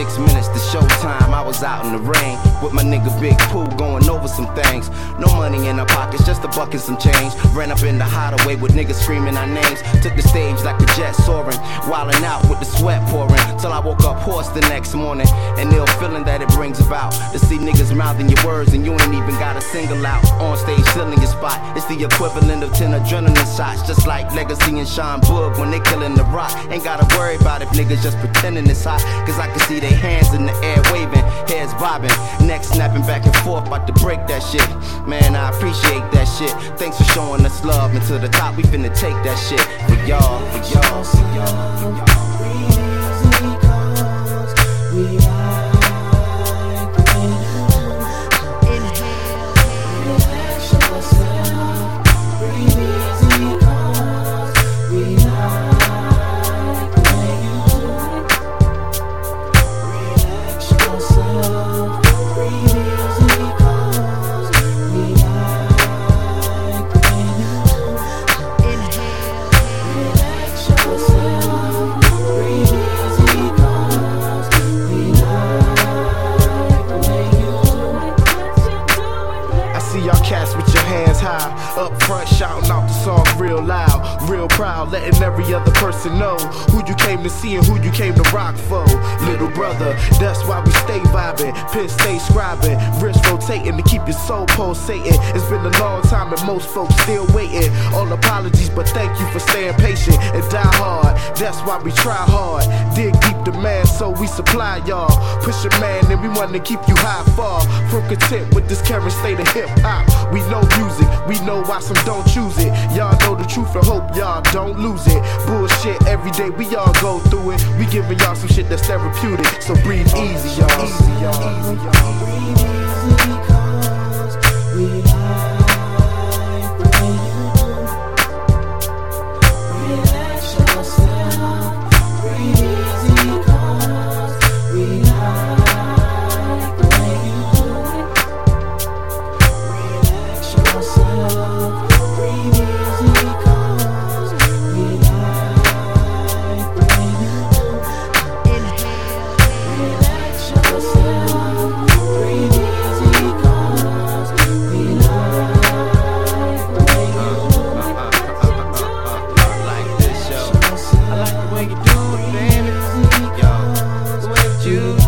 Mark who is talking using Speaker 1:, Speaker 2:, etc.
Speaker 1: minutes to showtime, I was out in the rain with my nigga Big Pooh going over some things. Money in our pockets, just a buck and some change. Ran up in the hideaway with niggas screaming our names. Took the stage like a jet soaring, wildin' out with the sweat pouring. Till I woke up hoarse the next morning. And ill feeling that it brings about to see niggas mouthing your words and you ain't even got a single out. On stage, filling your spot. It's the equivalent of 10 adrenaline shots, just like Legacy and Sean Boog when they killin' the rock. Ain't gotta worry about if niggas just pretending it's hot. Cause I can see their hands in the air waving, heads bobbing, necks snapping back and forth, about to break that shit. Man, I appreciate that shit. Thanks for showing us love. And to the top, we finna take that shit for y'all, for y'all, for y'all. For y'all. We
Speaker 2: Up front, shouting out the song real loud, real proud, letting every other person know who you came to see and who you came to rock for. Little brother, that's why we stay vibing, pen stay scribing, wrist rotating to keep your soul pulsating. It's been a long time and most folks still waiting. All apologies, but thank you for staying patient and die hard. That's why we try hard, dig deep demand, so we supply y'all. Push a man and we want to keep you high far from content with this current state of hip hop. We know music, we know why some don't choose it. Y'all know the truth and hope y'all don't lose it. Bullshit every day, we all go through it. We giving y'all some shit that's therapeutic. So breathe easy, y'all. Easy, y'all. Breathe easy, you.